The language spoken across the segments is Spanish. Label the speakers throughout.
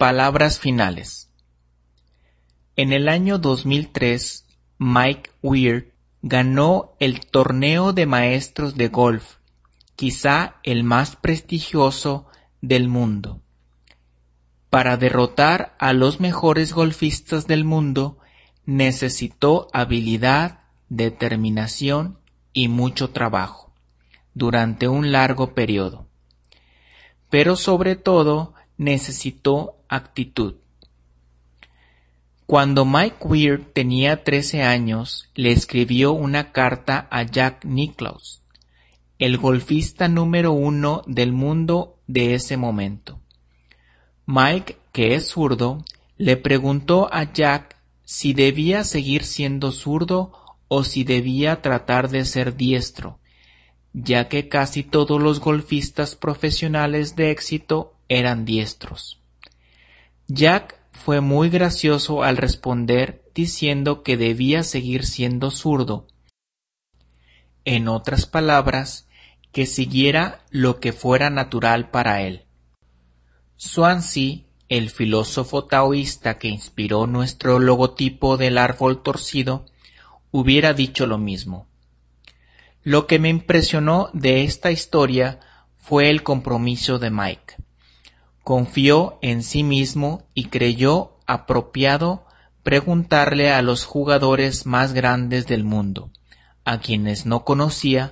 Speaker 1: Palabras finales. En el año 2003, Mike Weir ganó el Torneo de Maestros de Golf, quizá el más prestigioso del mundo. Para derrotar a los mejores golfistas del mundo, necesitó habilidad, determinación y mucho trabajo durante un largo periodo. Pero sobre todo necesitó actitud. Cuando Mike Weir tenía 13 años, le escribió una carta a Jack Nicklaus, el golfista número uno del mundo de ese momento. Mike, que es zurdo, le preguntó a Jack si debía seguir siendo zurdo o si debía tratar de ser diestro, ya que casi todos los golfistas profesionales de éxito eran diestros. Jack fue muy gracioso al responder diciendo que debía seguir siendo zurdo. En otras palabras, que siguiera lo que fuera natural para él. Swansea, el filósofo taoísta que inspiró nuestro logotipo del árbol torcido, hubiera dicho lo mismo. Lo que me impresionó de esta historia fue el compromiso de Mike. Confió en sí mismo y creyó apropiado preguntarle a los jugadores más grandes del mundo, a quienes no conocía,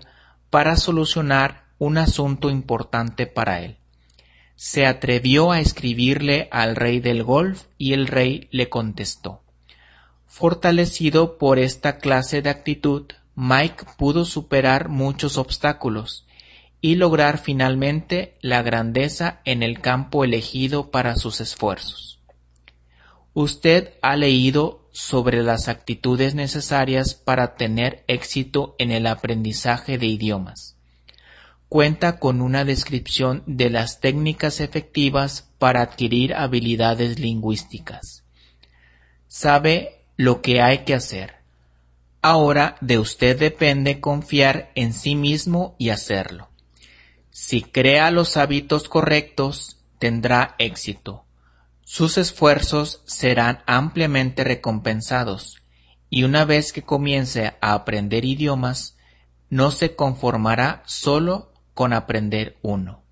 Speaker 1: para solucionar un asunto importante para él. Se atrevió a escribirle al rey del golf y el rey le contestó. Fortalecido por esta clase de actitud, Mike pudo superar muchos obstáculos y lograr finalmente la grandeza en el campo elegido para sus esfuerzos. Usted ha leído sobre las actitudes necesarias para tener éxito en el aprendizaje de idiomas. Cuenta con una descripción de las técnicas efectivas para adquirir habilidades lingüísticas. Sabe lo que hay que hacer. Ahora de usted depende confiar en sí mismo y hacerlo. Si crea los hábitos correctos, tendrá éxito. Sus esfuerzos serán ampliamente recompensados, y una vez que comience a aprender idiomas, no se conformará solo con aprender uno.